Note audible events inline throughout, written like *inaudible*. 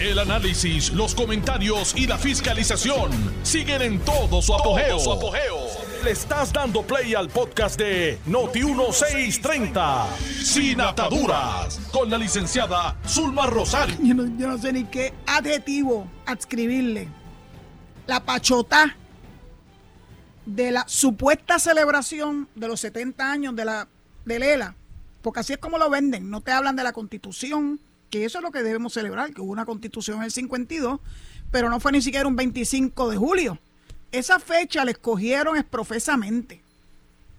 El análisis, los comentarios y la fiscalización siguen en todo su apogeo. Le estás dando play al podcast de Noti1630, Sin Ataduras, con la licenciada Zulma Rosario. Yo no, yo no sé ni qué adjetivo adscribirle. La pachota de la supuesta celebración de los 70 años de la de Lela, porque así es como lo venden, no te hablan de la Constitución, que eso es lo que debemos celebrar, que hubo una Constitución en el 52, pero no fue ni siquiera un 25 de julio. Esa fecha la escogieron exprofesamente.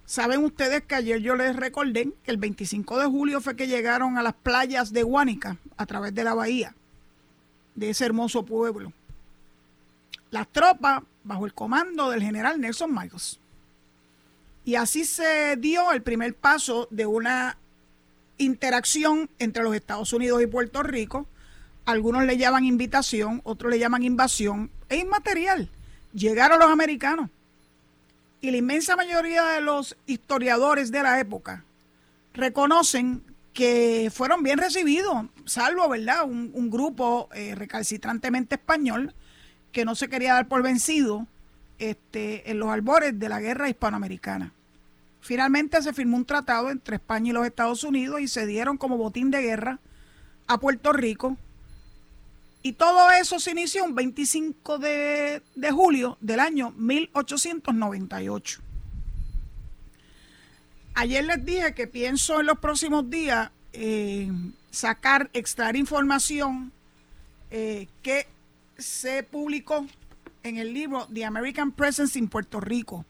Saben ustedes que ayer yo les recordé que el 25 de julio fue que llegaron a las playas de Guánica a través de la bahía de ese hermoso pueblo. Las tropas bajo el comando del general Nelson Michaels. Y así se dio el primer paso de una interacción entre los Estados Unidos y Puerto Rico. Algunos le llaman invitación, otros le llaman invasión. Es inmaterial. Llegaron los americanos. Y la inmensa mayoría de los historiadores de la época reconocen que fueron bien recibidos, salvo, ¿verdad?, un, un grupo eh, recalcitrantemente español que no se quería dar por vencido este, en los albores de la guerra hispanoamericana. Finalmente se firmó un tratado entre España y los Estados Unidos y se dieron como botín de guerra a Puerto Rico. Y todo eso se inició un 25 de, de julio del año 1898. Ayer les dije que pienso en los próximos días eh, sacar, extraer información eh, que se publicó en el libro The American Presence in Puerto Rico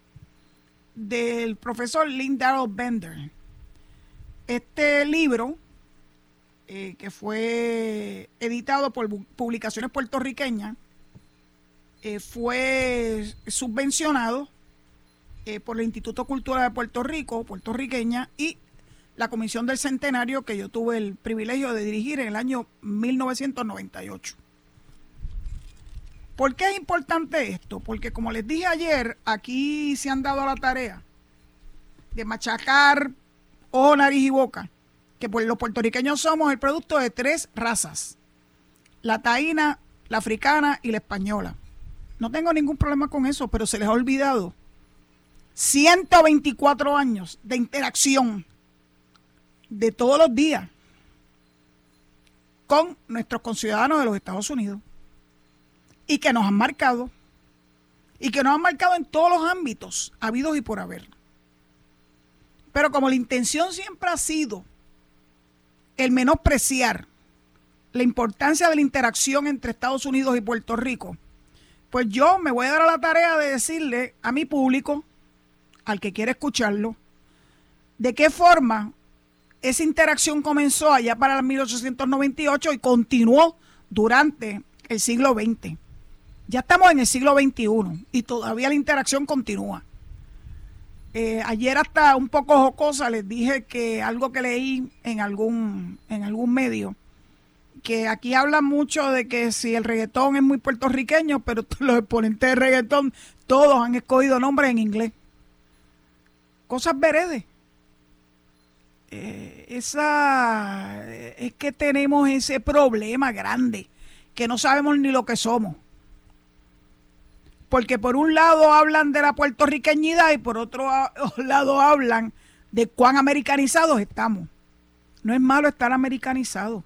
del profesor Darrell Bender. Este libro, eh, que fue editado por publicaciones puertorriqueñas, eh, fue subvencionado eh, por el Instituto Cultural de Puerto Rico, puertorriqueña, y la Comisión del Centenario que yo tuve el privilegio de dirigir en el año 1998. ¿Por qué es importante esto? Porque como les dije ayer, aquí se han dado la tarea de machacar ojo, nariz y boca, que pues los puertorriqueños somos el producto de tres razas, la taína, la africana y la española. No tengo ningún problema con eso, pero se les ha olvidado 124 años de interacción de todos los días con nuestros conciudadanos de los Estados Unidos y que nos han marcado y que nos han marcado en todos los ámbitos habidos y por haber. Pero como la intención siempre ha sido el menospreciar la importancia de la interacción entre Estados Unidos y Puerto Rico, pues yo me voy a dar a la tarea de decirle a mi público, al que quiera escucharlo, de qué forma esa interacción comenzó allá para el 1898 y continuó durante el siglo XX. Ya estamos en el siglo XXI y todavía la interacción continúa. Eh, ayer hasta un poco jocosa les dije que algo que leí en algún, en algún medio, que aquí hablan mucho de que si el reggaetón es muy puertorriqueño, pero *laughs* los exponentes de reggaetón todos han escogido nombres en inglés. Cosas veredes. Eh, esa es que tenemos ese problema grande, que no sabemos ni lo que somos porque por un lado hablan de la puertorriqueñidad y por otro *laughs* lado hablan de cuán americanizados estamos. No es malo estar americanizado.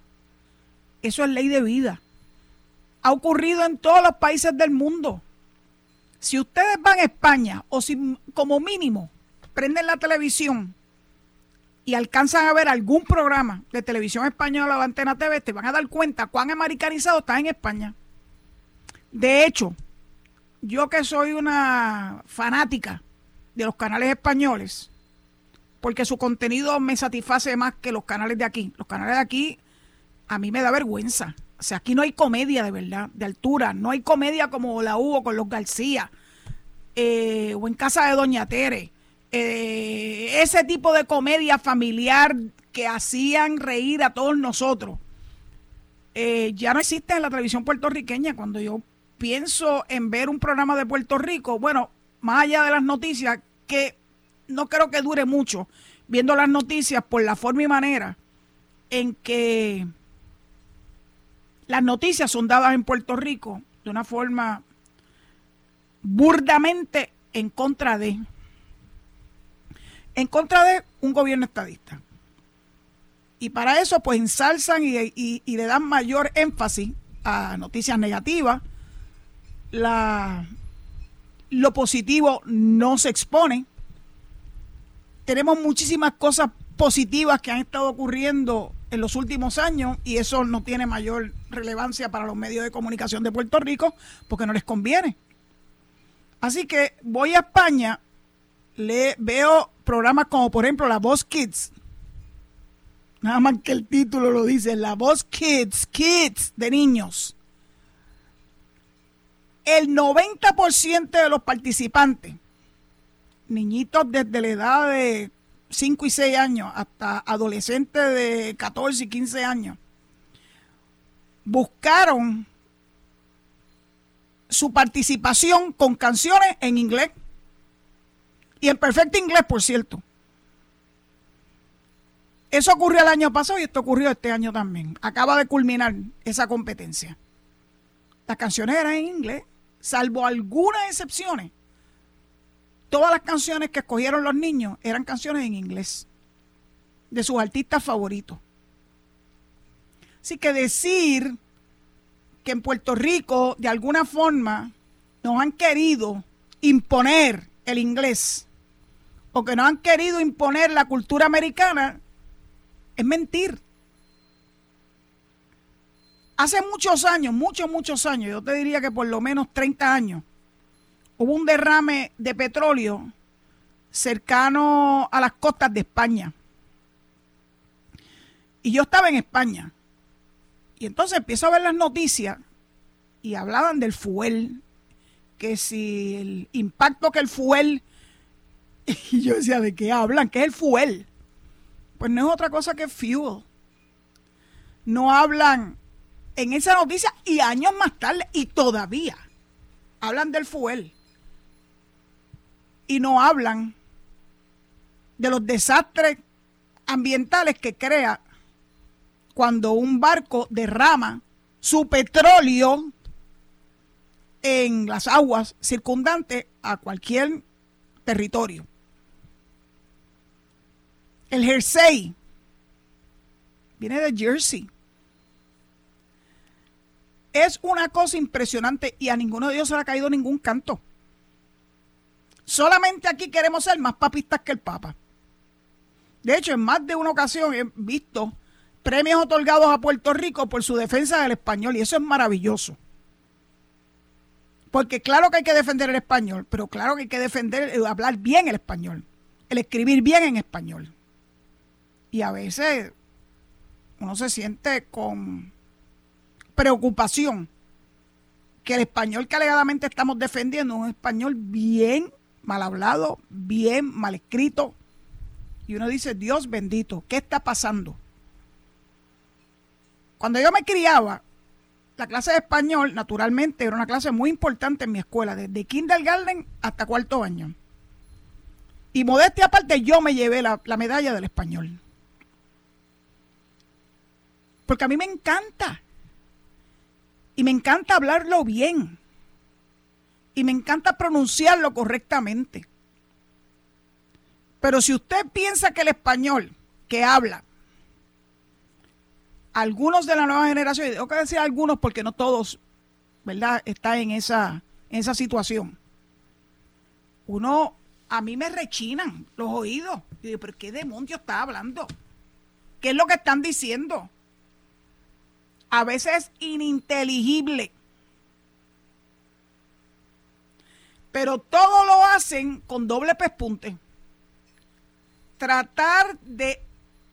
Eso es ley de vida. Ha ocurrido en todos los países del mundo. Si ustedes van a España o si como mínimo prenden la televisión y alcanzan a ver algún programa de televisión española o Antena TV, te van a dar cuenta cuán americanizado está en España. De hecho, yo que soy una fanática de los canales españoles, porque su contenido me satisface más que los canales de aquí. Los canales de aquí a mí me da vergüenza. O sea, aquí no hay comedia de verdad, de altura. No hay comedia como la hubo con los García eh, o en casa de Doña Tere. Eh, ese tipo de comedia familiar que hacían reír a todos nosotros. Eh, ya no existe en la televisión puertorriqueña. Cuando yo pienso en ver un programa de Puerto Rico, bueno, más allá de las noticias, que no creo que dure mucho viendo las noticias por la forma y manera en que las noticias son dadas en Puerto Rico de una forma burdamente en contra de en contra de un gobierno estadista. Y para eso pues ensalzan y, le dan mayor énfasis a noticias negativas. La, lo positivo no se expone. Tenemos muchísimas cosas positivas que han estado ocurriendo en los últimos años y eso no tiene mayor relevancia para los medios de comunicación de Puerto Rico porque no les conviene. Así que voy a España, le veo programas como por ejemplo La Voz Kids. Nada más que el título lo dice, La Voz Kids, Kids de niños. El 90% de los participantes, niñitos desde la edad de 5 y 6 años hasta adolescentes de 14 y 15 años, buscaron su participación con canciones en inglés y en perfecto inglés, por cierto. Eso ocurrió el año pasado y esto ocurrió este año también. Acaba de culminar esa competencia. Las canciones eran en inglés, salvo algunas excepciones todas las canciones que escogieron los niños eran canciones en inglés, de sus artistas favoritos. Así que decir que en Puerto Rico, de alguna forma, nos han querido imponer el inglés o que nos han querido imponer la cultura americana, es mentir. Hace muchos años, muchos, muchos años, yo te diría que por lo menos 30 años, hubo un derrame de petróleo cercano a las costas de España. Y yo estaba en España. Y entonces empiezo a ver las noticias y hablaban del fuel, que si el impacto que el fuel, *laughs* y yo decía, ¿de qué hablan? ¿Qué es el fuel? Pues no es otra cosa que fuel. No hablan en esa noticia y años más tarde y todavía hablan del fuel y no hablan de los desastres ambientales que crea cuando un barco derrama su petróleo en las aguas circundantes a cualquier territorio. El Jersey viene de Jersey. Es una cosa impresionante y a ninguno de ellos se le ha caído ningún canto. Solamente aquí queremos ser más papistas que el Papa. De hecho, en más de una ocasión he visto premios otorgados a Puerto Rico por su defensa del español y eso es maravilloso. Porque claro que hay que defender el español, pero claro que hay que defender, eh, hablar bien el español, el escribir bien en español. Y a veces uno se siente con preocupación que el español que alegadamente estamos defendiendo es un español bien mal hablado, bien mal escrito. Y uno dice, Dios bendito, ¿qué está pasando? Cuando yo me criaba, la clase de español, naturalmente, era una clase muy importante en mi escuela, desde kindergarten hasta cuarto año. Y modestia aparte, yo me llevé la, la medalla del español. Porque a mí me encanta. Y me encanta hablarlo bien y me encanta pronunciarlo correctamente. Pero si usted piensa que el español que habla, algunos de la nueva generación, y tengo que decir algunos porque no todos, ¿verdad?, está en esa, en esa situación. Uno, a mí me rechinan los oídos. Y digo, pero ¿qué demonio está hablando? ¿Qué es lo que están diciendo? A veces es ininteligible. pero todo lo hacen con doble pespunte. Tratar de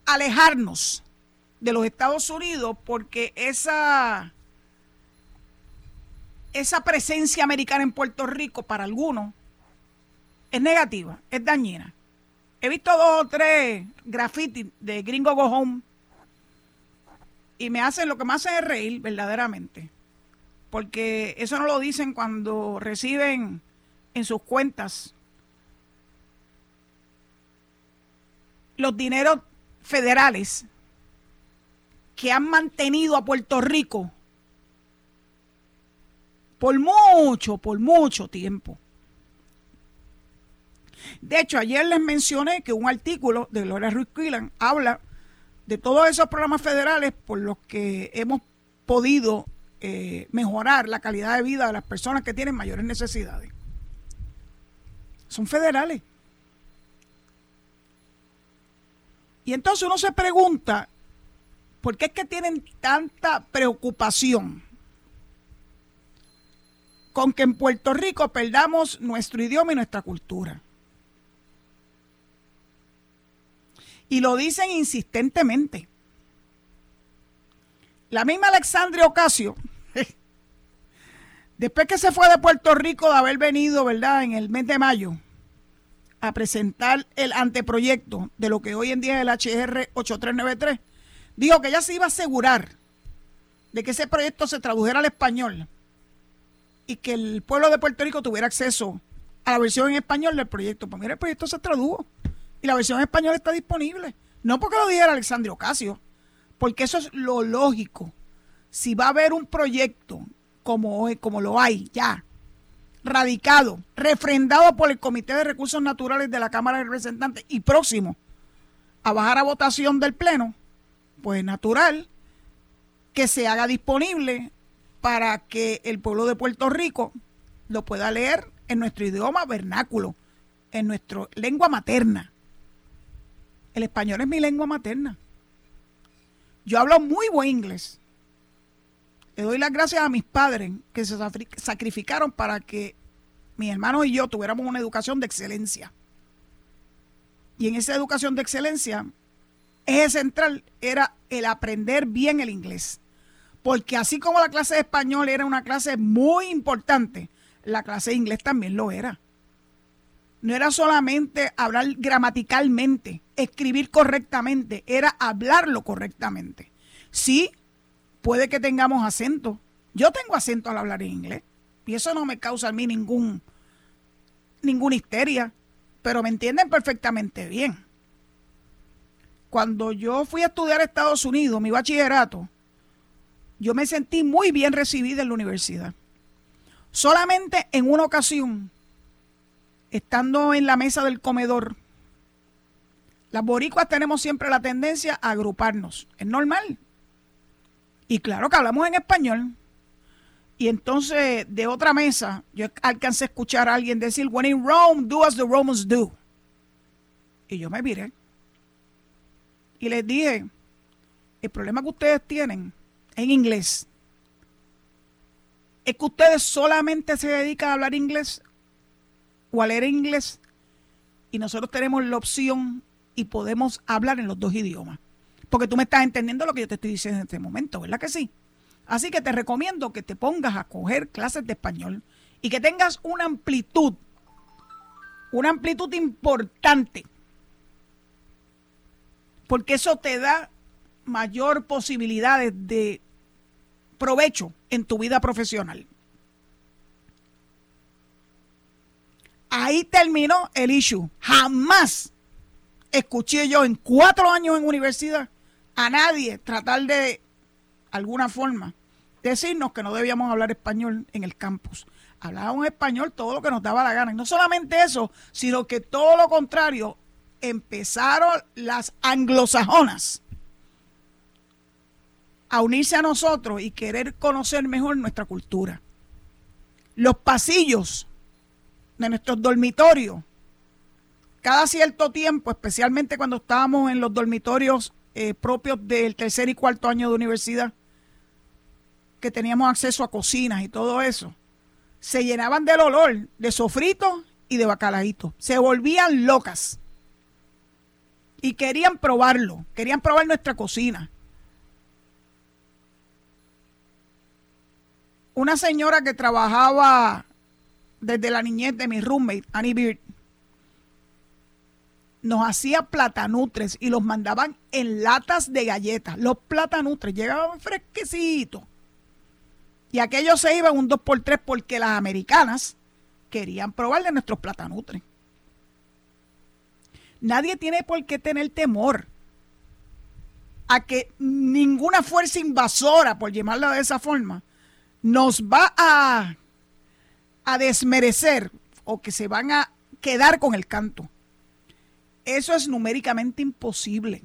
alejarnos de los Estados Unidos porque esa, esa presencia americana en Puerto Rico para algunos es negativa, es dañina. He visto dos o tres grafitis de Gringo Go Home y me hacen, lo que me hacen es reír verdaderamente. Porque eso no lo dicen cuando reciben en sus cuentas los dineros federales que han mantenido a Puerto Rico por mucho, por mucho tiempo. De hecho, ayer les mencioné que un artículo de Gloria Ruiz Quilan habla de todos esos programas federales por los que hemos podido eh, mejorar la calidad de vida de las personas que tienen mayores necesidades. Son federales. Y entonces uno se pregunta, ¿por qué es que tienen tanta preocupación con que en Puerto Rico perdamos nuestro idioma y nuestra cultura? Y lo dicen insistentemente. La misma Alexandria Ocasio, *laughs* después que se fue de Puerto Rico de haber venido, ¿verdad?, en el mes de mayo, a presentar el anteproyecto de lo que hoy en día es el HR 8393, dijo que ella se iba a asegurar de que ese proyecto se tradujera al español y que el pueblo de Puerto Rico tuviera acceso a la versión en español del proyecto. Pues mira, el proyecto se tradujo y la versión en español está disponible. No porque lo dijera Alexandre Ocasio, porque eso es lo lógico. Si va a haber un proyecto como, como lo hay ya, radicado, refrendado por el Comité de Recursos Naturales de la Cámara de Representantes y próximo a bajar a votación del Pleno, pues natural que se haga disponible para que el pueblo de Puerto Rico lo pueda leer en nuestro idioma vernáculo, en nuestra lengua materna. El español es mi lengua materna. Yo hablo muy buen inglés. Le doy las gracias a mis padres que se sacrificaron para que mis hermanos y yo tuviéramos una educación de excelencia. Y en esa educación de excelencia, eje central era el aprender bien el inglés. Porque así como la clase de español era una clase muy importante, la clase de inglés también lo era. No era solamente hablar gramaticalmente, escribir correctamente, era hablarlo correctamente. Sí, puede que tengamos acento. Yo tengo acento al hablar en inglés y eso no me causa a mí ningún ninguna histeria, pero me entienden perfectamente bien. Cuando yo fui a estudiar a Estados Unidos, mi bachillerato, yo me sentí muy bien recibida en la universidad. Solamente en una ocasión, estando en la mesa del comedor, las boricuas tenemos siempre la tendencia a agruparnos. Es normal. Y claro que hablamos en español. Y entonces de otra mesa yo alcancé a escuchar a alguien decir, when in Rome, do as the Romans do. Y yo me miré. Y les dije, el problema que ustedes tienen en inglés es que ustedes solamente se dedican a hablar inglés o a leer inglés y nosotros tenemos la opción y podemos hablar en los dos idiomas. Porque tú me estás entendiendo lo que yo te estoy diciendo en este momento, ¿verdad que sí? Así que te recomiendo que te pongas a coger clases de español y que tengas una amplitud, una amplitud importante. Porque eso te da mayor posibilidades de provecho en tu vida profesional. Ahí terminó el issue. Jamás escuché yo en cuatro años en universidad a nadie tratar de alguna forma decirnos que no debíamos hablar español en el campus. Hablábamos español todo lo que nos daba la gana. Y no solamente eso, sino que todo lo contrario, empezaron las anglosajonas a unirse a nosotros y querer conocer mejor nuestra cultura. Los pasillos de nuestros dormitorios, cada cierto tiempo, especialmente cuando estábamos en los dormitorios eh, propios del tercer y cuarto año de universidad, que teníamos acceso a cocinas y todo eso, se llenaban del olor de sofrito y de bacalaíto. Se volvían locas. Y querían probarlo, querían probar nuestra cocina. Una señora que trabajaba desde la niñez de mi roommate, Annie Beard, nos hacía platanutres y los mandaban en latas de galletas. Los platanutres llegaban fresquecitos. Y aquellos se iban un 2x3 porque las americanas querían probar de nuestros platanutres. Nadie tiene por qué tener temor a que ninguna fuerza invasora, por llamarla de esa forma, nos va a a desmerecer o que se van a quedar con el canto. Eso es numéricamente imposible.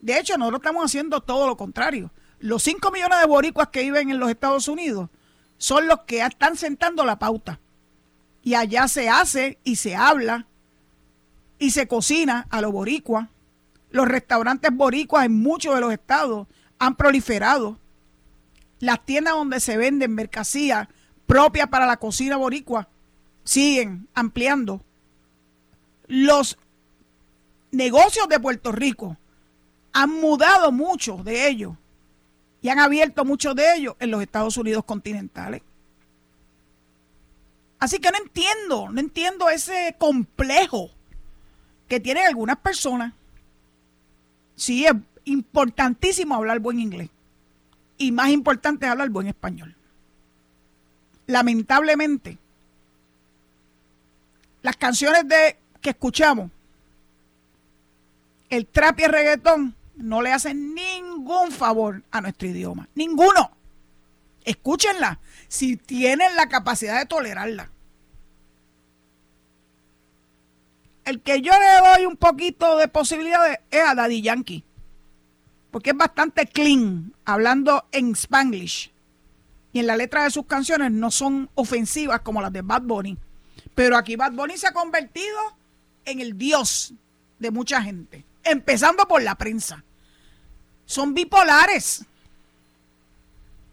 De hecho, nosotros estamos haciendo todo lo contrario. Los 5 millones de boricuas que viven en los Estados Unidos son los que están sentando la pauta. Y allá se hace y se habla y se cocina a los boricuas. Los restaurantes boricuas en muchos de los estados han proliferado. Las tiendas donde se venden mercancía propia para la cocina boricua siguen ampliando. Los negocios de Puerto Rico han mudado muchos de ellos y han abierto muchos de ellos en los Estados Unidos continentales. Así que no entiendo, no entiendo ese complejo que tienen algunas personas. Sí, es importantísimo hablar buen inglés. Y más importante es hablar buen español. Lamentablemente, las canciones de que escuchamos, el trap y el reggaetón, no le hacen ningún favor a nuestro idioma. Ninguno. Escúchenla si tienen la capacidad de tolerarla. El que yo le doy un poquito de posibilidades es a Daddy Yankee. Porque es bastante clean, hablando en spanglish. Y en la letra de sus canciones no son ofensivas como las de Bad Bunny. Pero aquí Bad Bunny se ha convertido en el dios de mucha gente. Empezando por la prensa son bipolares.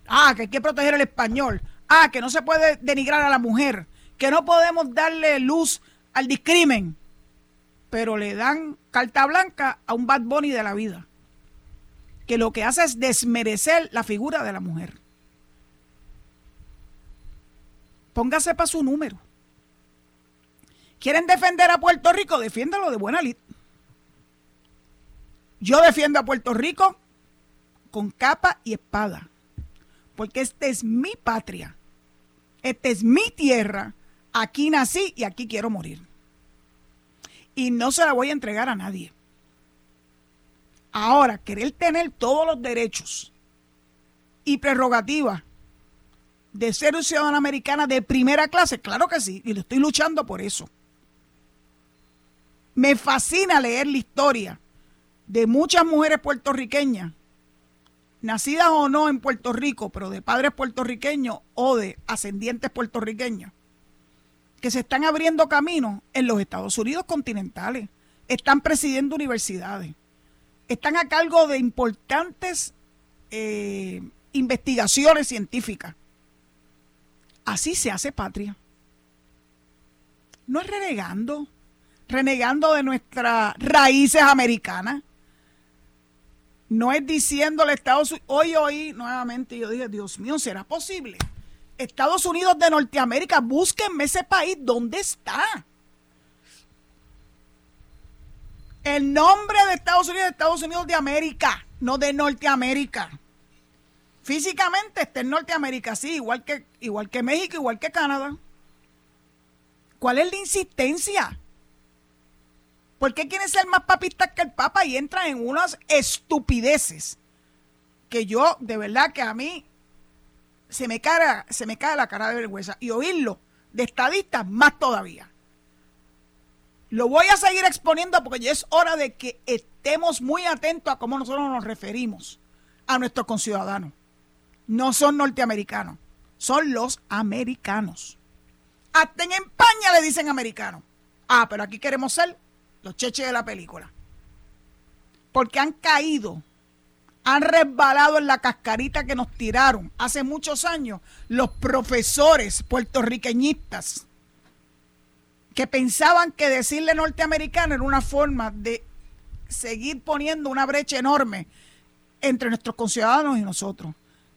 Ah, que hay que proteger el español. Ah, que no se puede denigrar a la mujer. Que no podemos darle luz al discrimen. Pero le dan carta blanca a un Bad Bunny de la vida. Que lo que hace es desmerecer la figura de la mujer. Póngase para su número. ¿Quieren defender a Puerto Rico? Defiéndalo de buena lid. Yo defiendo a Puerto Rico con capa y espada, porque esta es mi patria, esta es mi tierra, aquí nací y aquí quiero morir. Y no se la voy a entregar a nadie. Ahora, querer tener todos los derechos y prerrogativas de ser un ciudadano americana de primera clase, claro que sí, y lo estoy luchando por eso. Me fascina leer la historia de muchas mujeres puertorriqueñas nacidas o no en Puerto Rico, pero de padres puertorriqueños o de ascendientes puertorriqueños, que se están abriendo caminos en los Estados Unidos continentales, están presidiendo universidades, están a cargo de importantes eh, investigaciones científicas. Así se hace patria. No es renegando, renegando de nuestras raíces americanas no es diciéndole Estados Unidos, hoy oí nuevamente, yo dije, Dios mío, ¿será posible? Estados Unidos de Norteamérica, búsquenme ese país, ¿dónde está? El nombre de Estados Unidos es Estados Unidos de América, no de Norteamérica. Físicamente está en Norteamérica, sí, igual que, igual que México, igual que Canadá. ¿Cuál es la insistencia? ¿Por qué quieren ser más papistas que el Papa y entran en unas estupideces? Que yo, de verdad, que a mí se me cae, se me cae la cara de vergüenza. Y oírlo de estadistas más todavía. Lo voy a seguir exponiendo porque ya es hora de que estemos muy atentos a cómo nosotros nos referimos a nuestros conciudadanos. No son norteamericanos, son los americanos. Hasta en España le dicen americanos. Ah, pero aquí queremos ser los cheches de la película. Porque han caído, han resbalado en la cascarita que nos tiraron hace muchos años los profesores puertorriqueñistas que pensaban que decirle norteamericano era una forma de seguir poniendo una brecha enorme entre nuestros conciudadanos y nosotros.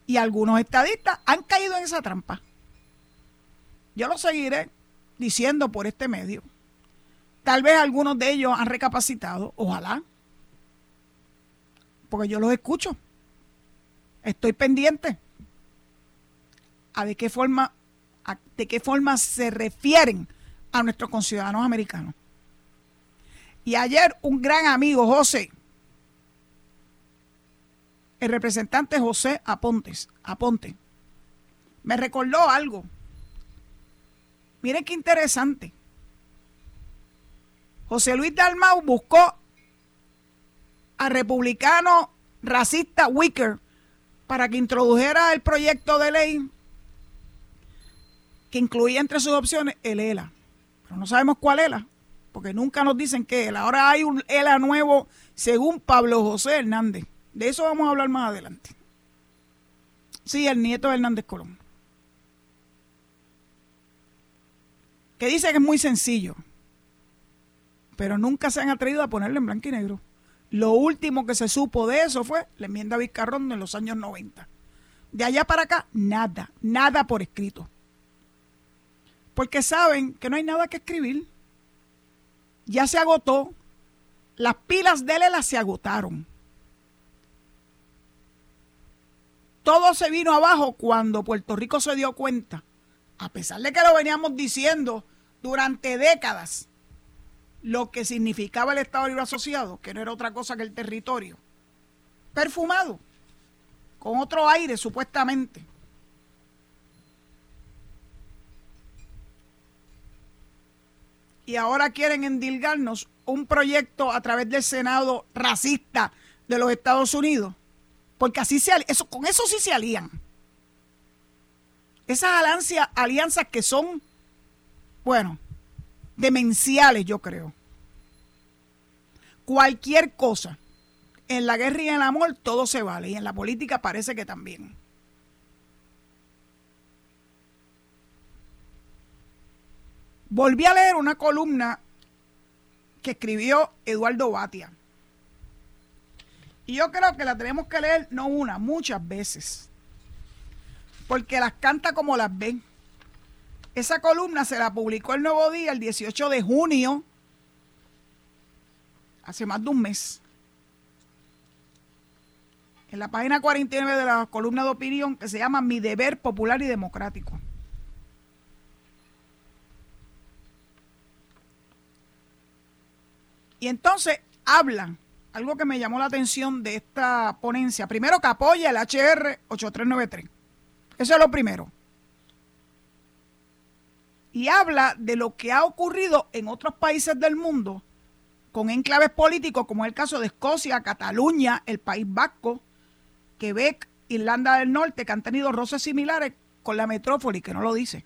Y algunos estadistas han caído en esa trampa. Yo lo seguiré diciendo por este medio. Tal vez algunos de ellos han recapacitado, ojalá. Porque yo los escucho. Estoy pendiente a de qué forma, de qué forma se refieren a nuestros conciudadanos americanos. Y ayer un gran amigo, José, el representante José Apontes, Aponte, me recordó algo Miren qué interesante. José Luis Dalmau buscó a republicano racista Wicker para que introdujera el proyecto de ley que incluía entre sus opciones el ELA. Pero no sabemos cuál ELA, porque nunca nos dicen qué ELA. Ahora hay un ELA nuevo según Pablo José Hernández. De eso vamos a hablar más adelante. Sí, el nieto de Hernández Colón. Que dice que es muy sencillo, pero nunca se han atrevido a ponerlo en blanco y negro. Lo último que se supo de eso fue la enmienda Vizcarrón en los años 90. De allá para acá, nada, nada por escrito. Porque saben que no hay nada que escribir. Ya se agotó. Las pilas de Lela se agotaron. Todo se vino abajo cuando Puerto Rico se dio cuenta, a pesar de que lo veníamos diciendo durante décadas, lo que significaba el Estado Libre Asociado, que no era otra cosa que el territorio, perfumado, con otro aire supuestamente. Y ahora quieren endilgarnos un proyecto a través del Senado racista de los Estados Unidos. Porque así se eso, con eso sí se alían. Esas alianzas, alianzas que son, bueno, demenciales, yo creo. Cualquier cosa. En la guerra y en el amor todo se vale. Y en la política parece que también. Volví a leer una columna que escribió Eduardo Batia. Y yo creo que la tenemos que leer no una, muchas veces. Porque las canta como las ven. Esa columna se la publicó el Nuevo Día el 18 de junio, hace más de un mes. En la página 49 de la columna de opinión que se llama Mi deber popular y democrático. Y entonces hablan, algo que me llamó la atención de esta ponencia, primero que apoya el HR 8393. Eso es lo primero y habla de lo que ha ocurrido en otros países del mundo con enclaves políticos, como es el caso de Escocia, Cataluña, el País Vasco, Quebec, Irlanda del Norte, que han tenido roces similares con la metrópoli, que no lo dice.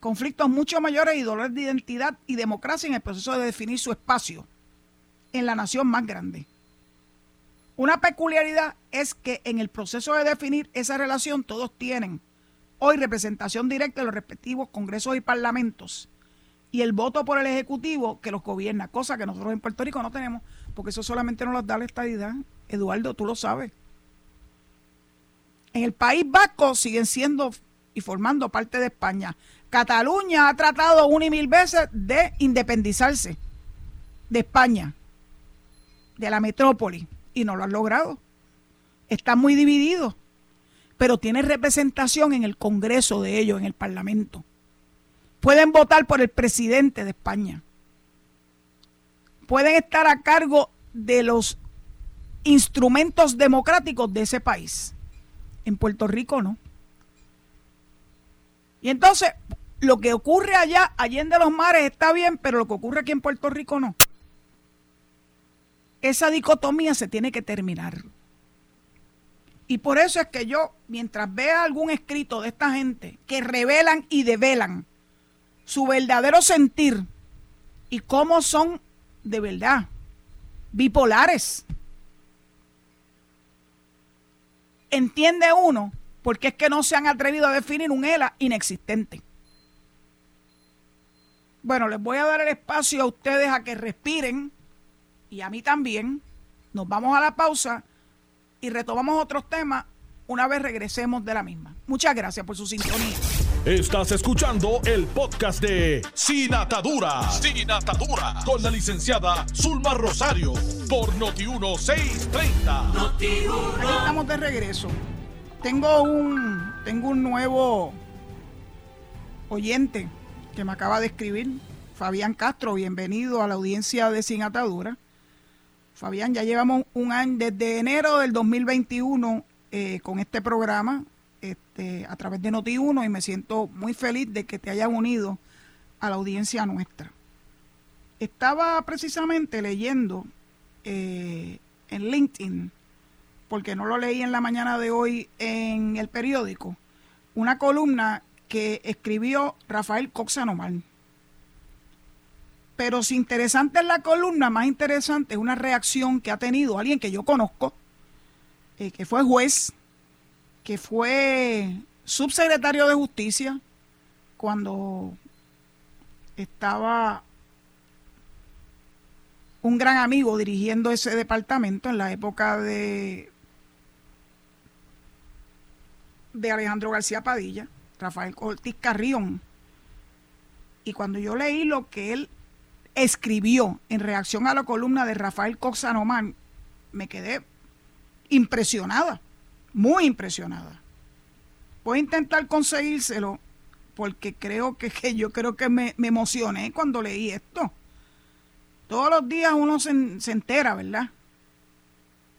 Conflictos mucho mayores y dolores de identidad y democracia en el proceso de definir su espacio en la nación más grande. Una peculiaridad es que en el proceso de definir esa relación todos tienen hoy representación directa de los respectivos congresos y parlamentos y el voto por el Ejecutivo que los gobierna, cosa que nosotros en Puerto Rico no tenemos, porque eso solamente nos las da la estadidad. Eduardo, tú lo sabes. En el País Vasco siguen siendo y formando parte de España. Cataluña ha tratado una y mil veces de independizarse de España, de la metrópoli, y no lo han logrado. Están muy divididos pero tiene representación en el Congreso de ellos, en el Parlamento. Pueden votar por el presidente de España. Pueden estar a cargo de los instrumentos democráticos de ese país. En Puerto Rico no. Y entonces, lo que ocurre allá, allá los mares, está bien, pero lo que ocurre aquí en Puerto Rico no. Esa dicotomía se tiene que terminar. Y por eso es que yo, mientras vea algún escrito de esta gente que revelan y develan su verdadero sentir y cómo son de verdad bipolares, entiende uno porque es que no se han atrevido a definir un ELA inexistente. Bueno, les voy a dar el espacio a ustedes a que respiren y a mí también. Nos vamos a la pausa y retomamos otros temas una vez regresemos de la misma. Muchas gracias por su sintonía. Estás escuchando el podcast de Sin Atadura. Sin Atadura. Con la licenciada Zulma Rosario. Por Noti1630. Noti Aquí estamos de regreso. Tengo un, tengo un nuevo oyente que me acaba de escribir. Fabián Castro, bienvenido a la audiencia de Sin Atadura. Fabián, ya llevamos un año, desde enero del 2021 eh, con este programa. este, a través de Noti1 y me siento muy feliz de que te hayas unido a la audiencia nuestra. Estaba precisamente leyendo eh, en LinkedIn, porque no lo leí en la mañana de hoy en el periódico, una columna que escribió Rafael Coxanomar. Pero si interesante es la columna, más interesante es una reacción que ha tenido alguien que yo conozco, eh, que fue juez, que fue subsecretario de justicia cuando estaba un gran amigo dirigiendo ese departamento en la época de, de Alejandro García Padilla, Rafael Ortiz Carrión. Y cuando yo leí lo que él escribió en reacción a la columna de Rafael Coxanomán, me quedé impresionada, muy impresionada. Voy a intentar conseguírselo porque creo que, yo creo que me, me emocioné cuando leí esto todos los días uno se, entera, ¿verdad?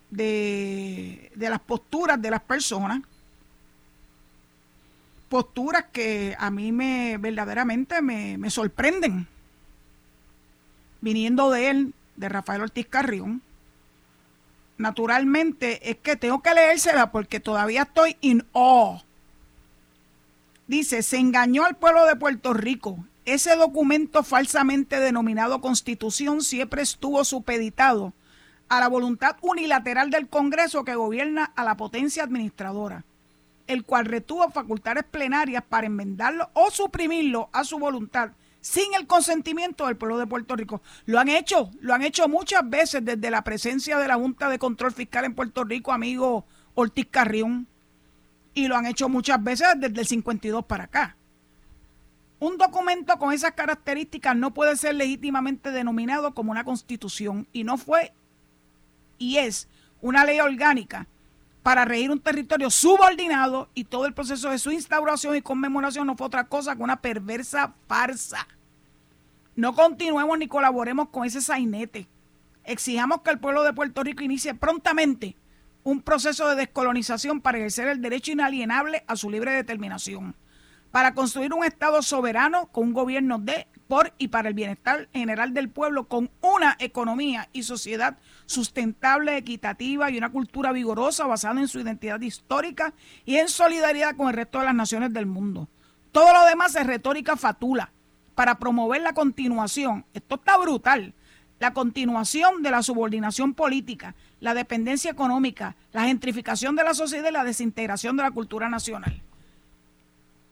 De, las posturas de las personas. Posturas que a mí me verdaderamente me, me sorprenden. Viniendo de él, de Rafael Ortiz Carrión. Naturalmente es que tengo que leérsela porque todavía estoy in awe. Dice, se engañó al pueblo de Puerto Rico ese documento falsamente denominado Constitución siempre estuvo supeditado a la voluntad unilateral del Congreso que gobierna a la potencia administradora, el cual retuvo facultades plenarias para enmendarlo o suprimirlo a su voluntad sin el consentimiento del pueblo de Puerto Rico. Lo han hecho, lo han hecho muchas veces desde la presencia de la Junta de Control Fiscal en Puerto Rico, amigo Ortiz Carrión, y lo han hecho muchas veces desde el 52 para acá. Un documento con esas características no puede ser legítimamente denominado como una constitución y no fue y es una ley orgánica para regir un territorio subordinado y todo el proceso de su instauración y conmemoración no fue otra cosa que una perversa farsa. No continuemos ni colaboremos con ese sainete. Exijamos que el pueblo de Puerto Rico inicie prontamente un proceso de descolonización para ejercer el derecho inalienable a su libre determinación para construir un Estado soberano con un gobierno de, por y para el bienestar general del pueblo, con una economía y sociedad sustentable, equitativa y una cultura vigorosa basada en su identidad histórica y en solidaridad con el resto de las naciones del mundo. Todo lo demás es retórica fatula para promover la continuación. Esto está brutal. La continuación de la subordinación política, la dependencia económica, la gentrificación de la sociedad y la desintegración de la cultura nacional.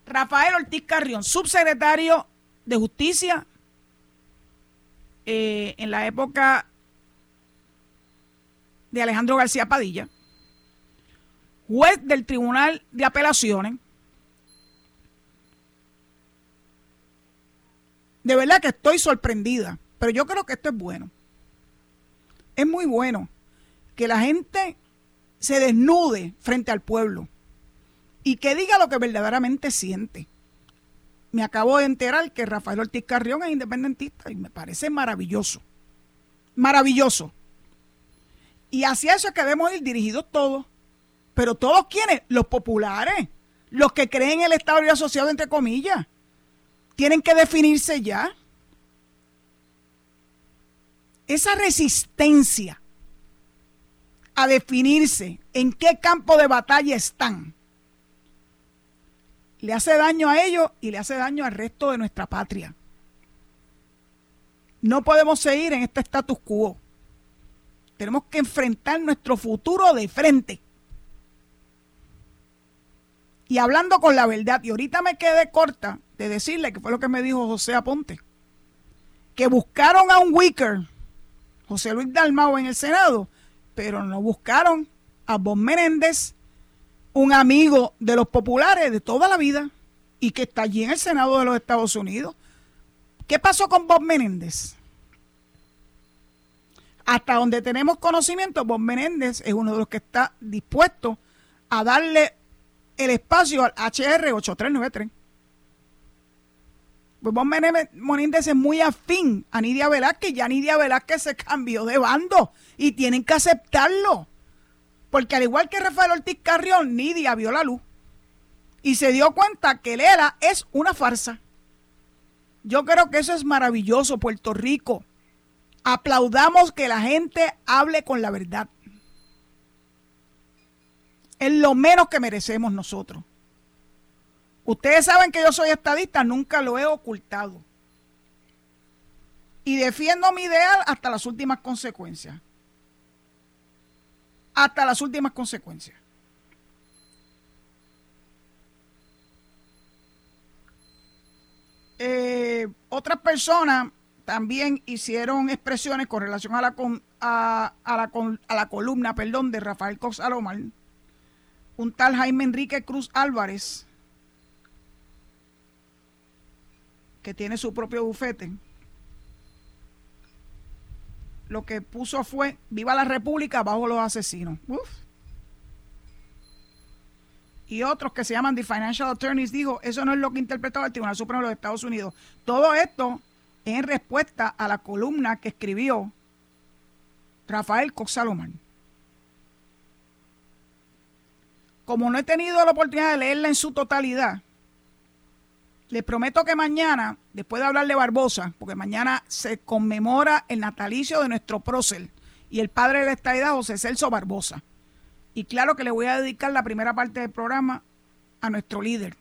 Rafael Ortiz Carrión, subsecretario de Justicia eh, en la época de Alejandro García Padilla, juez del Tribunal de Apelaciones. De verdad que estoy sorprendida, pero yo creo que esto es bueno. Es muy bueno que la gente se desnude frente al pueblo y que diga lo que verdaderamente siente. Me acabo de enterar que Rafael Ortiz Carrión es independentista y me parece maravilloso. Maravilloso. Y hacia eso es que debemos ir dirigidos todos. Pero todos quienes, los populares, los que creen en el Estado y asociado entre comillas, tienen que definirse ya. Esa resistencia a definirse en qué campo de batalla están le hace daño a ellos y le hace daño al resto de nuestra patria. No podemos seguir en este status quo. Tenemos que enfrentar nuestro futuro de frente. Y hablando con la verdad, y ahorita me quedé corta de decirle que fue lo que me dijo José Aponte, que buscaron a un Wicker, José Luis Dalmao en el Senado, pero no buscaron a Bob Menéndez, un amigo de los populares de toda la vida y que está allí en el Senado de los Estados Unidos. ¿Qué pasó con Bob Menéndez? Hasta donde tenemos conocimiento, Bob Menéndez es uno de los que está dispuesto a darle el espacio al HR 8393. Pues Bob Menéndez es muy afín a Nidia Velázquez. Ya Nidia Velázquez se cambió de bando y tienen que aceptarlo. Porque al igual que Rafael Ortiz Carrión, Nidia vio la luz. y se dio cuenta que Lela es una farsa. Yo creo que eso es maravilloso, Puerto Rico. Aplaudamos que la gente hable con la verdad. Es lo menos que merecemos nosotros. Ustedes saben que yo soy estadista, nunca lo he ocultado. Y defiendo mi ideal hasta las últimas consecuencias. Hasta las últimas consecuencias. Eh, otras personas también hicieron expresiones con relación a la, a, la, a la columna perdón, de Rafael Cox Alomar. Un tal Jaime Enrique Cruz Álvarez, que tiene su propio bufete, lo que puso fue Viva la República bajo los asesinos. Y otros que se llaman The Financial Attorneys dijo, eso no es lo que interpretaba el Tribunal Supremo de los Estados Unidos. Todo esto en respuesta a la columna que escribió Rafael Cox Como no he tenido la oportunidad de leerla en su totalidad, les prometo que mañana, después de hablar de Barbosa, porque mañana se conmemora el natalicio de nuestro prócer y el padre de la estadidad, José Celso Barbosa. Y claro que le voy a dedicar la primera parte del programa a nuestro líder.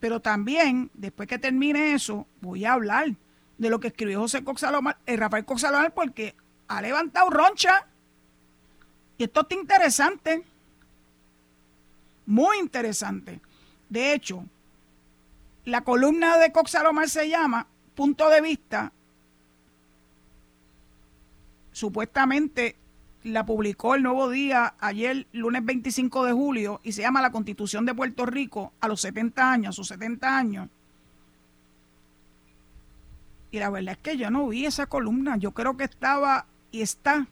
Pero también, después que termine eso, voy a hablar de lo que escribió José Coxalomar, eh, Rafael Coxalomar, porque ha levantado roncha. Y esto está interesante. Muy interesante. De hecho, la columna de Coxalomar se llama Punto de Vista. Supuestamente la publicó el Nuevo Día ayer, lunes 25 de julio, y se llama La Constitución de Puerto Rico a los 70 años, a sus 70 años. Y la verdad es que yo no vi esa columna. Yo creo que estaba y está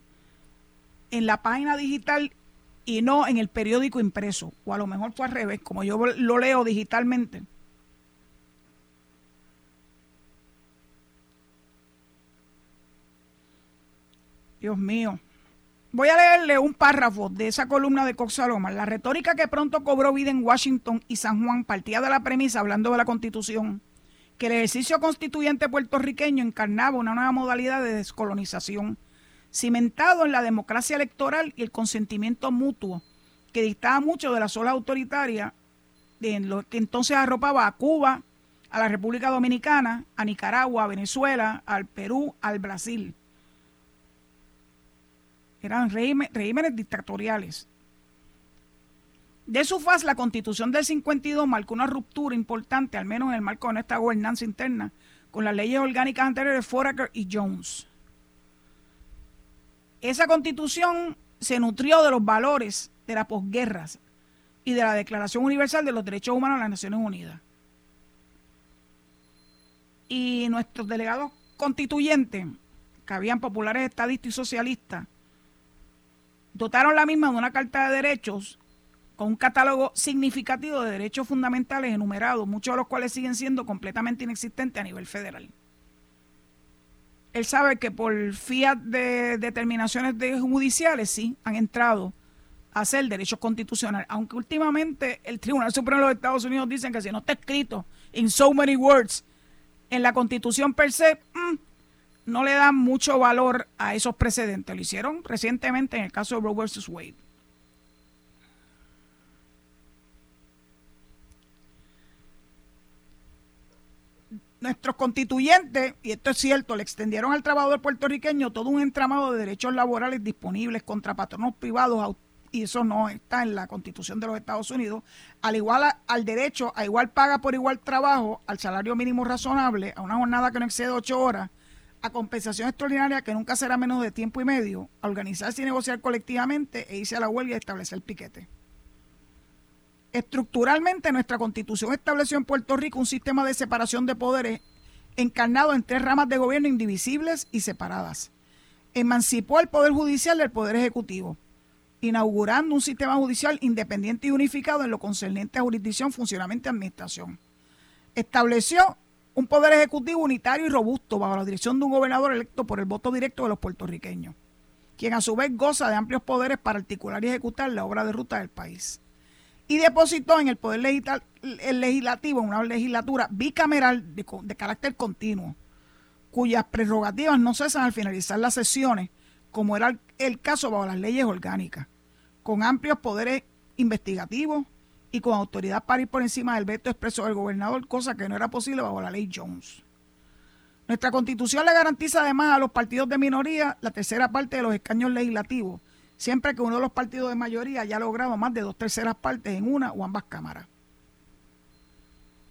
en la página digital y no en el periódico impreso. O a lo mejor fue al revés, como yo lo leo digitalmente. Dios mío. Voy a leerle un párrafo de esa columna de Cox La retórica que pronto cobró vida en Washington y San Juan partía de la premisa, hablando de la Constitución, que el ejercicio constituyente puertorriqueño encarnaba una nueva modalidad de descolonización, cimentado en la democracia electoral y el consentimiento mutuo, que dictaba mucho de la sola autoritaria, de lo que entonces arropaba a Cuba, a la República Dominicana, a Nicaragua, a Venezuela, al Perú, al Brasil. Eran regímenes dictatoriales. De su faz, la constitución del 52 marcó una ruptura importante, al menos en el marco de nuestra gobernanza interna, con las leyes orgánicas anteriores de Foraker y Jones. Esa constitución se nutrió de los valores de las posguerras y de la Declaración Universal de los Derechos Humanos de las Naciones Unidas. Y nuestros delegados constituyentes, que habían populares estadistas y socialistas, dotaron la misma de una carta de derechos con un catálogo significativo de derechos fundamentales enumerados, muchos de los cuales siguen siendo completamente inexistentes a nivel federal. Él sabe que por fiat de determinaciones de judiciales sí han entrado a ser derechos constitucionales, aunque últimamente el Tribunal Supremo de los Estados Unidos dicen que si no está escrito in so many words en la Constitución per se, mm, no le dan mucho valor a esos precedentes. Lo hicieron recientemente en el caso de Roe vs. Wade. Nuestros constituyentes, y esto es cierto, le extendieron al trabajador puertorriqueño todo un entramado de derechos laborales disponibles contra patronos privados, y eso no está en la constitución de los Estados Unidos, al igual al derecho a igual paga por igual trabajo, al salario mínimo razonable, a una jornada que no excede ocho horas, a compensación extraordinaria que nunca será menos de tiempo y medio, a organizarse y negociar colectivamente e irse a la huelga y establecer piquete. Estructuralmente, nuestra constitución estableció en Puerto Rico un sistema de separación de poderes encarnado en tres ramas de gobierno indivisibles y separadas. Emancipó al Poder Judicial del Poder Ejecutivo, inaugurando un sistema judicial independiente y unificado en lo concerniente a jurisdicción, funcionamiento y administración. Estableció un poder ejecutivo unitario y robusto bajo la dirección de un gobernador electo por el voto directo de los puertorriqueños, quien a su vez goza de amplios poderes para articular y ejecutar la obra de ruta del país. y depositó en el Poder Legislativo, una legislatura bicameral de, de carácter continuo, cuyas prerrogativas no cesan al finalizar las sesiones, como era el caso bajo las leyes orgánicas, con amplios poderes investigativos y con autoridad para ir por encima del veto expreso del gobernador, cosa que no era posible bajo la ley Jones. Nuestra constitución le garantiza además a los partidos de minoría la tercera parte de los escaños legislativos, siempre que uno de los partidos de mayoría haya logrado más de dos terceras partes en una o ambas cámaras.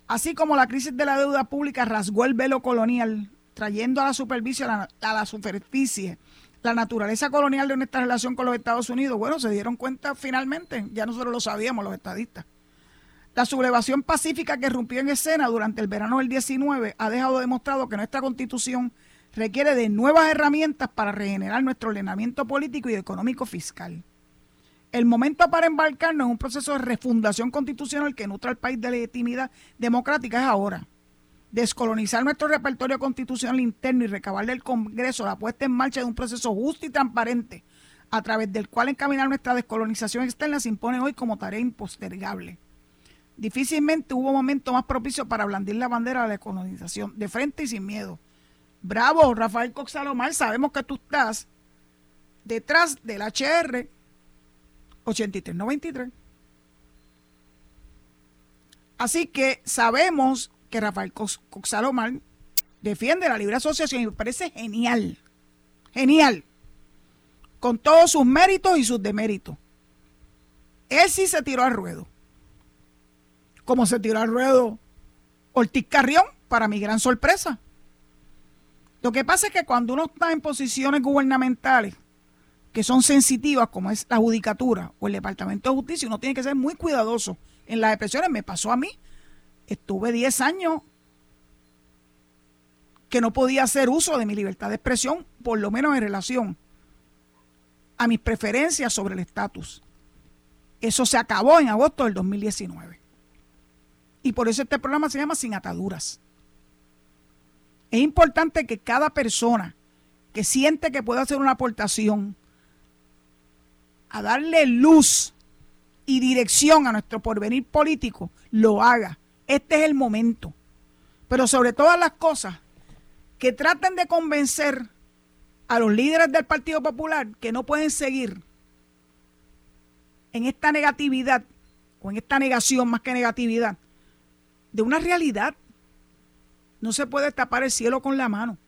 Así como la crisis de la deuda pública rasgó el velo colonial, trayendo a la superficie, a la superficie la naturaleza colonial de nuestra relación con los Estados Unidos, bueno, se dieron cuenta finalmente, ya nosotros lo sabíamos los estadistas. La sublevación pacífica que rompió en escena durante el verano del 19 ha dejado demostrado que nuestra constitución requiere de nuevas herramientas para regenerar nuestro ordenamiento político y económico fiscal. El momento para embarcarnos en un proceso de refundación constitucional que nutra al país de legitimidad democrática es ahora. Descolonizar nuestro repertorio constitucional interno y recabar del Congreso la puesta en marcha de un proceso justo y transparente a través del cual encaminar nuestra descolonización externa se impone hoy como tarea impostergable. Difícilmente hubo momento más propicio para blandir la bandera de la colonización, de frente y sin miedo. Bravo, Rafael Cox Salomar, sabemos que tú estás detrás del HR 8393. Así que sabemos que Rafael Cox defiende la libre asociación y me parece genial. Genial. Con todos sus méritos y sus deméritos. Él sí se tiró al ruedo como se tiró al ruedo Ortiz Carrión, para mi gran sorpresa. Lo que pasa es que cuando uno está en posiciones gubernamentales que son sensitivas, como es la judicatura o el Departamento de Justicia, uno tiene que ser muy cuidadoso en las expresiones. Me pasó a mí. Estuve 10 años que no podía hacer uso de mi libertad de expresión, por lo menos en relación a mis preferencias sobre el estatus. Eso se acabó en agosto del 2019. Y por eso este programa se llama Sin Ataduras. Es importante que cada persona que siente que puede hacer una aportación a darle luz y dirección a nuestro porvenir político, lo haga. Este es el momento. Pero sobre todas las cosas, que traten de convencer a los líderes del Partido Popular que no pueden seguir en esta negatividad o en esta negación más que negatividad de una realidad. No se puede tapar el cielo con la mano.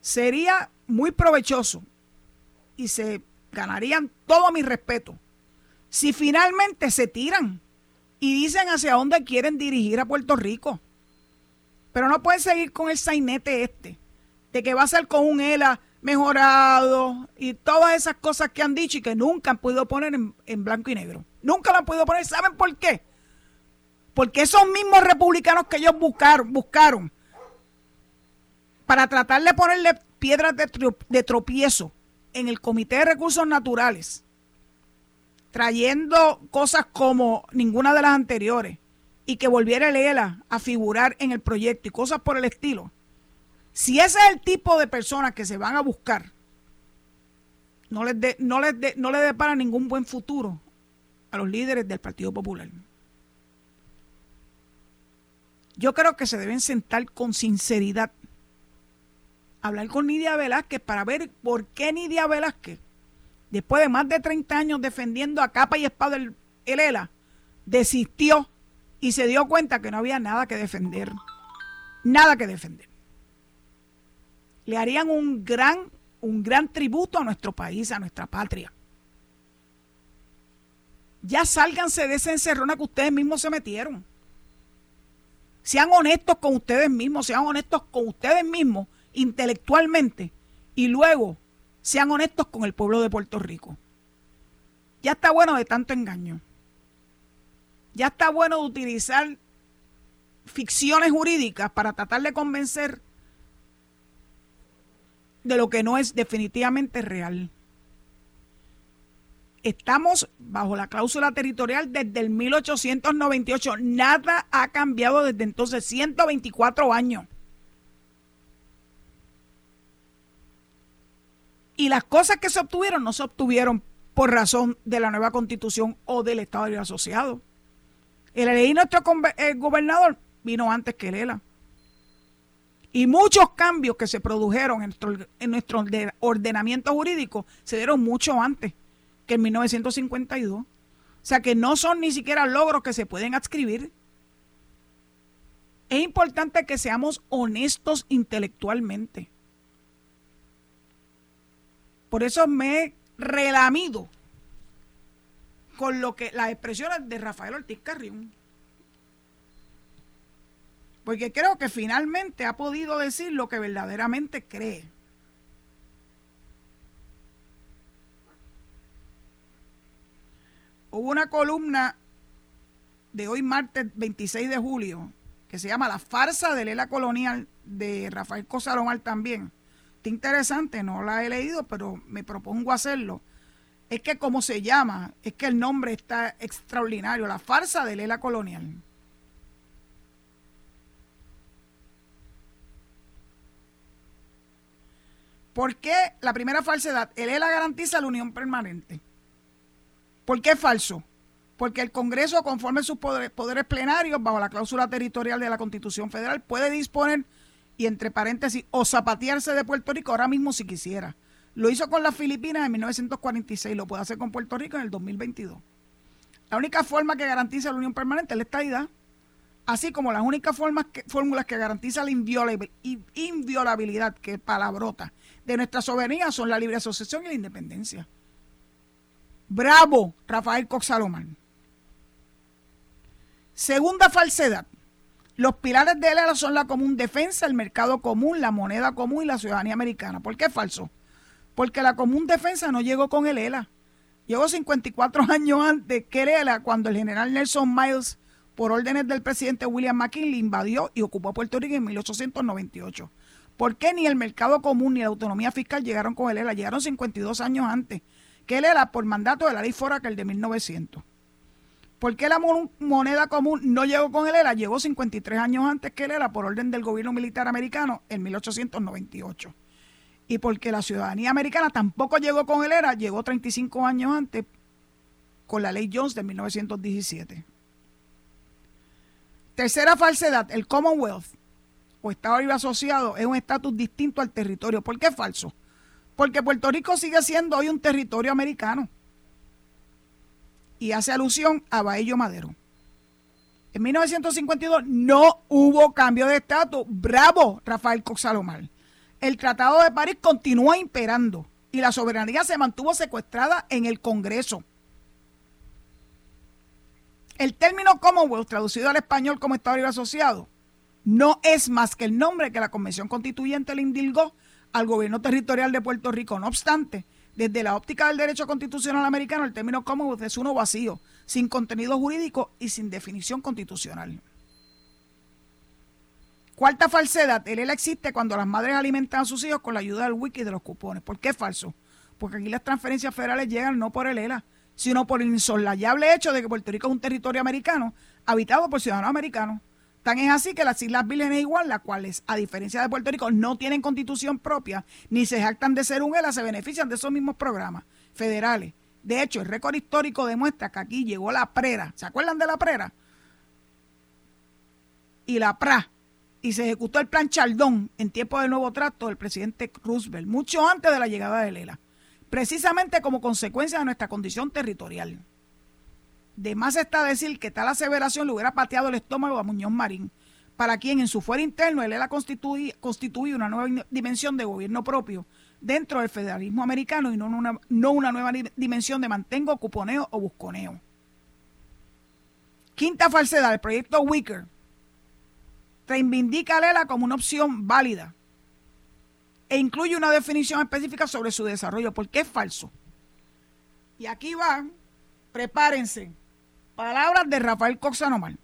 Sería muy provechoso y se ganarían todo mi respeto si finalmente se tiran y dicen hacia dónde quieren dirigir a Puerto Rico. Pero no pueden seguir con el sainete este, de que va a ser con un ELA mejorado y todas esas cosas que han dicho y que nunca han podido poner en, en blanco y negro. Nunca lo han podido poner. ¿Saben por qué? Porque esos mismos republicanos que ellos buscaron, buscaron para tratar de ponerle piedras de, tropiezo en el Comité de Recursos Naturales, trayendo cosas como ninguna de las anteriores, y que volviera el ELA a figurar en el proyecto y cosas por el estilo, si ese es el tipo de personas que se van a buscar, no les, no les, no les depara ningún buen futuro a los líderes del Partido Popular. Yo creo que se deben sentar con sinceridad, hablar con Nidia Velázquez para ver por qué Nidia Velázquez, después de más de 30 años defendiendo a capa y espada el, el ELA, desistió y se dio cuenta que no había nada que defender. Nada que defender. Le harían un gran, un gran tributo a nuestro país, a nuestra patria. Ya sálganse de esa encerrona que ustedes mismos se metieron. Sean honestos con ustedes mismos, sean honestos con ustedes mismos intelectualmente y luego sean honestos con el pueblo de Puerto Rico. Ya está bueno de tanto engaño. Ya está bueno de utilizar ficciones jurídicas para tratar de convencer de lo que no es definitivamente real. Estamos bajo la cláusula territorial desde el 1898. Nada ha cambiado desde entonces, 124 años. Y las cosas que se obtuvieron no se obtuvieron por razón de la nueva constitución o del Estado Libre Asociado. El ley nuestro el gobernador vino antes que Lela. Y muchos cambios que se produjeron en nuestro, en nuestro ordenamiento jurídico se dieron mucho antes que en 1952. O sea que no son ni siquiera logros que se pueden adscribir. Es importante que seamos honestos intelectualmente. Por eso me he relamido con lo que las expresiones de Rafael Ortiz Carrión. Porque creo que finalmente ha podido decir lo que verdaderamente cree. Hubo una columna de hoy martes 26 de julio que se llama La farsa de Lela Colonial de Rafael Cosaromar también. Está interesante, no la he leído, pero me propongo hacerlo es que como se llama, es que el nombre está extraordinario, la farsa de Lela Colonial. ¿Por qué la primera falsedad? El ELA garantiza la unión permanente. ¿Por qué es falso? Porque el Congreso, conforme sus poderes, plenarios, bajo la cláusula territorial de la Constitución Federal, puede disponer, y entre paréntesis, o zapatearse de Puerto Rico ahora mismo si quisiera. Lo hizo con las Filipinas en 1946, lo puede hacer con Puerto Rico en el 2022. La única forma que garantiza la unión permanente es la estadidad, así como las únicas fórmulas que garantizan la inviolabilidad, que palabrota, de nuestra soberanía son la libre asociación y la independencia. Bravo, Rafael Cox Segunda falsedad. Los pilares de ELA son la común defensa, el mercado común, la moneda común y la ciudadanía americana. ¿Por qué es falso? porque la Común Defensa no llegó con el ELA. Llegó 54 *laughs* años antes que el ELA, cuando el general Nelson Miles, por órdenes del presidente William McKinley, invadió y ocupó Puerto Rico en 1898. ¿Por qué ni el mercado común ni la autonomía fiscal llegaron con el ELA? Llegaron 52 años antes que el ELA por mandato de la ley Foraker de 1900. ¿Por qué la moneda común no llegó con el ELA? Llegó 53 años antes que el ELA por orden del gobierno militar americano en 1898 y porque la ciudadanía americana tampoco llegó con el ERA, llegó 35 años antes con la ley Jones de 1917. Tercera falsedad, el Commonwealth o Estado Libre Asociado es un estatus distinto al territorio. ¿Por qué es falso? Porque Puerto Rico sigue siendo hoy un territorio americano y hace alusión a Baello Madero. En 1952 no hubo cambio de estatus. Bravo, Rafael Coxalomar el Tratado de París continúa imperando y la soberanía se mantuvo secuestrada en el Congreso. El término Commonwealth, traducido al español como Estado Libre Asociado, no es más que el nombre que la Convención Constituyente le indilgó al gobierno territorial de Puerto Rico. No obstante, desde la óptica del derecho constitucional americano, el término Commonwealth es uno vacío, sin contenido jurídico y sin definición constitucional. Cuarta falsedad, el ELA existe cuando las madres alimentan a sus hijos con la ayuda del wiki de los cupones. ¿Por qué es falso? Porque aquí las transferencias federales llegan no por el ELA, sino por el insolayable hecho de que Puerto Rico es un territorio americano habitado por ciudadanos americanos. Tan es así que las Islas Vírgenes igual, las cuales, a diferencia de Puerto Rico, no tienen constitución propia, ni se jactan de ser un ELA, se benefician de esos mismos programas federales. De hecho, el récord histórico demuestra que aquí llegó la PRERA. ¿Se acuerdan de la PRERA? Y la PRA, y se ejecutó el plan Chaldón en tiempo del nuevo trato del presidente Roosevelt, mucho antes de la llegada de Lela, precisamente como consecuencia de nuestra condición territorial. De más está decir que tal aseveración le hubiera pateado el estómago a Muñoz Marín, para quien en su fuero interno el ELA constituye, una nueva dimensión de gobierno propio dentro del federalismo americano y no una, no una nueva dimensión de mantengo, cuponeo o busconeo. Quinta falsedad, el proyecto Wicker reivindica a Lela como una opción válida e incluye una definición específica sobre su desarrollo, porque es falso. Y aquí van, prepárense, palabras de Rafael Coxanomar,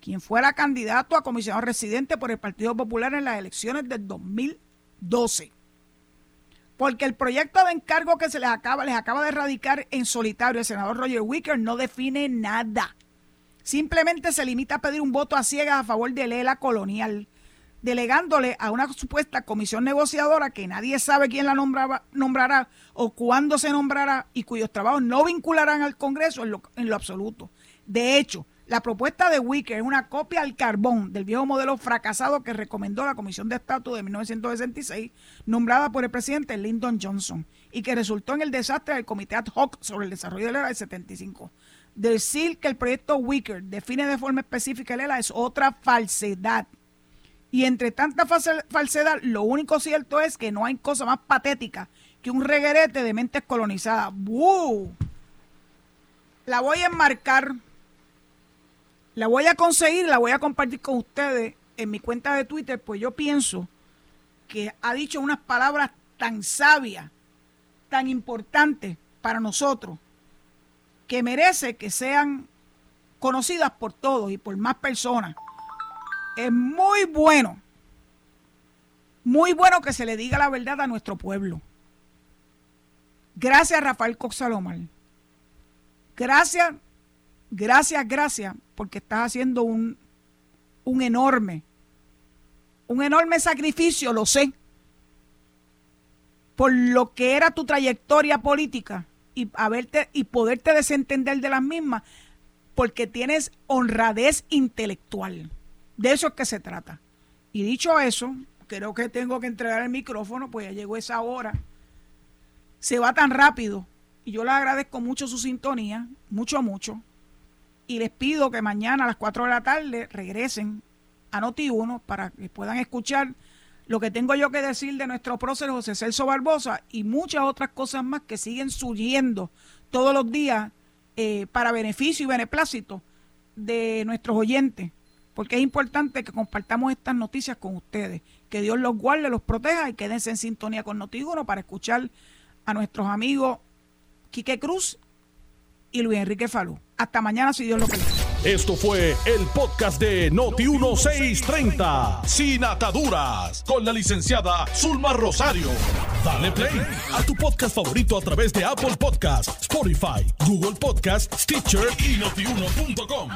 quien fuera candidato a comisionado residente por el Partido Popular en las elecciones del 2012. Porque el proyecto de encargo que se les acaba, les acaba de erradicar en solitario el senador Roger Wicker no define nada simplemente se limita a pedir un voto a ciegas a favor de Lela colonial. Delegándole a una supuesta comisión negociadora que nadie sabe quién la nombrará o cuándo se nombrará y cuyos trabajos no vincularán al Congreso en lo, en lo absoluto. De hecho, la propuesta de Wicker es una copia al carbón del viejo modelo fracasado que recomendó la Comisión de Estatus de 1966, nombrada por el presidente Lyndon Johnson, y que resultó en el desastre del Comité Ad hoc sobre el desarrollo de la era del 75. Decir que el proyecto Wicker define de forma específica el ELA es otra falsedad. Y entre tanta falsedad, lo único cierto es que no hay cosa más patética que un reguerete de mentes colonizadas. ¡Bú! La voy a enmarcar la voy a conseguir, la voy a compartir con ustedes en mi cuenta de Twitter, pues yo pienso que ha dicho unas palabras tan sabias, tan importantes para nosotros, que merece que sean conocidas por todos y por más personas. Es muy bueno, muy bueno que se le diga la verdad a nuestro pueblo. Gracias, Rafael Coxalomar. Gracias Gracias, gracias, porque estás haciendo un, un enorme, un enorme sacrificio, lo sé, por lo que era tu trayectoria política y, haberte, y poderte desentender de las mismas, porque tienes honradez intelectual. De eso es que se trata. Y dicho eso, creo que tengo que entregar el micrófono, pues ya llegó esa hora. Se va tan rápido. Y yo le agradezco mucho su sintonía, mucho, mucho y les pido que mañana a las 4 de la tarde regresen a Noti1 para que puedan escuchar lo que tengo yo que decir de nuestro prócer José Celso Barbosa y muchas otras cosas más que siguen surgiendo todos los días eh, para beneficio y beneplácito de nuestros oyentes, porque es importante que compartamos estas noticias con ustedes. Que Dios los guarde, los proteja y quédense en sintonía con Noti1 para escuchar a nuestros amigos Quique Cruz y Luis Enrique Falú. Hasta mañana, si Dios lo permite. Esto fue el podcast de Noti1630, sin ataduras, con la licenciada Zulma Rosario. Dale play a tu podcast favorito a través de Apple Podcasts, Spotify, Google Podcasts, Stitcher y notiuno.com.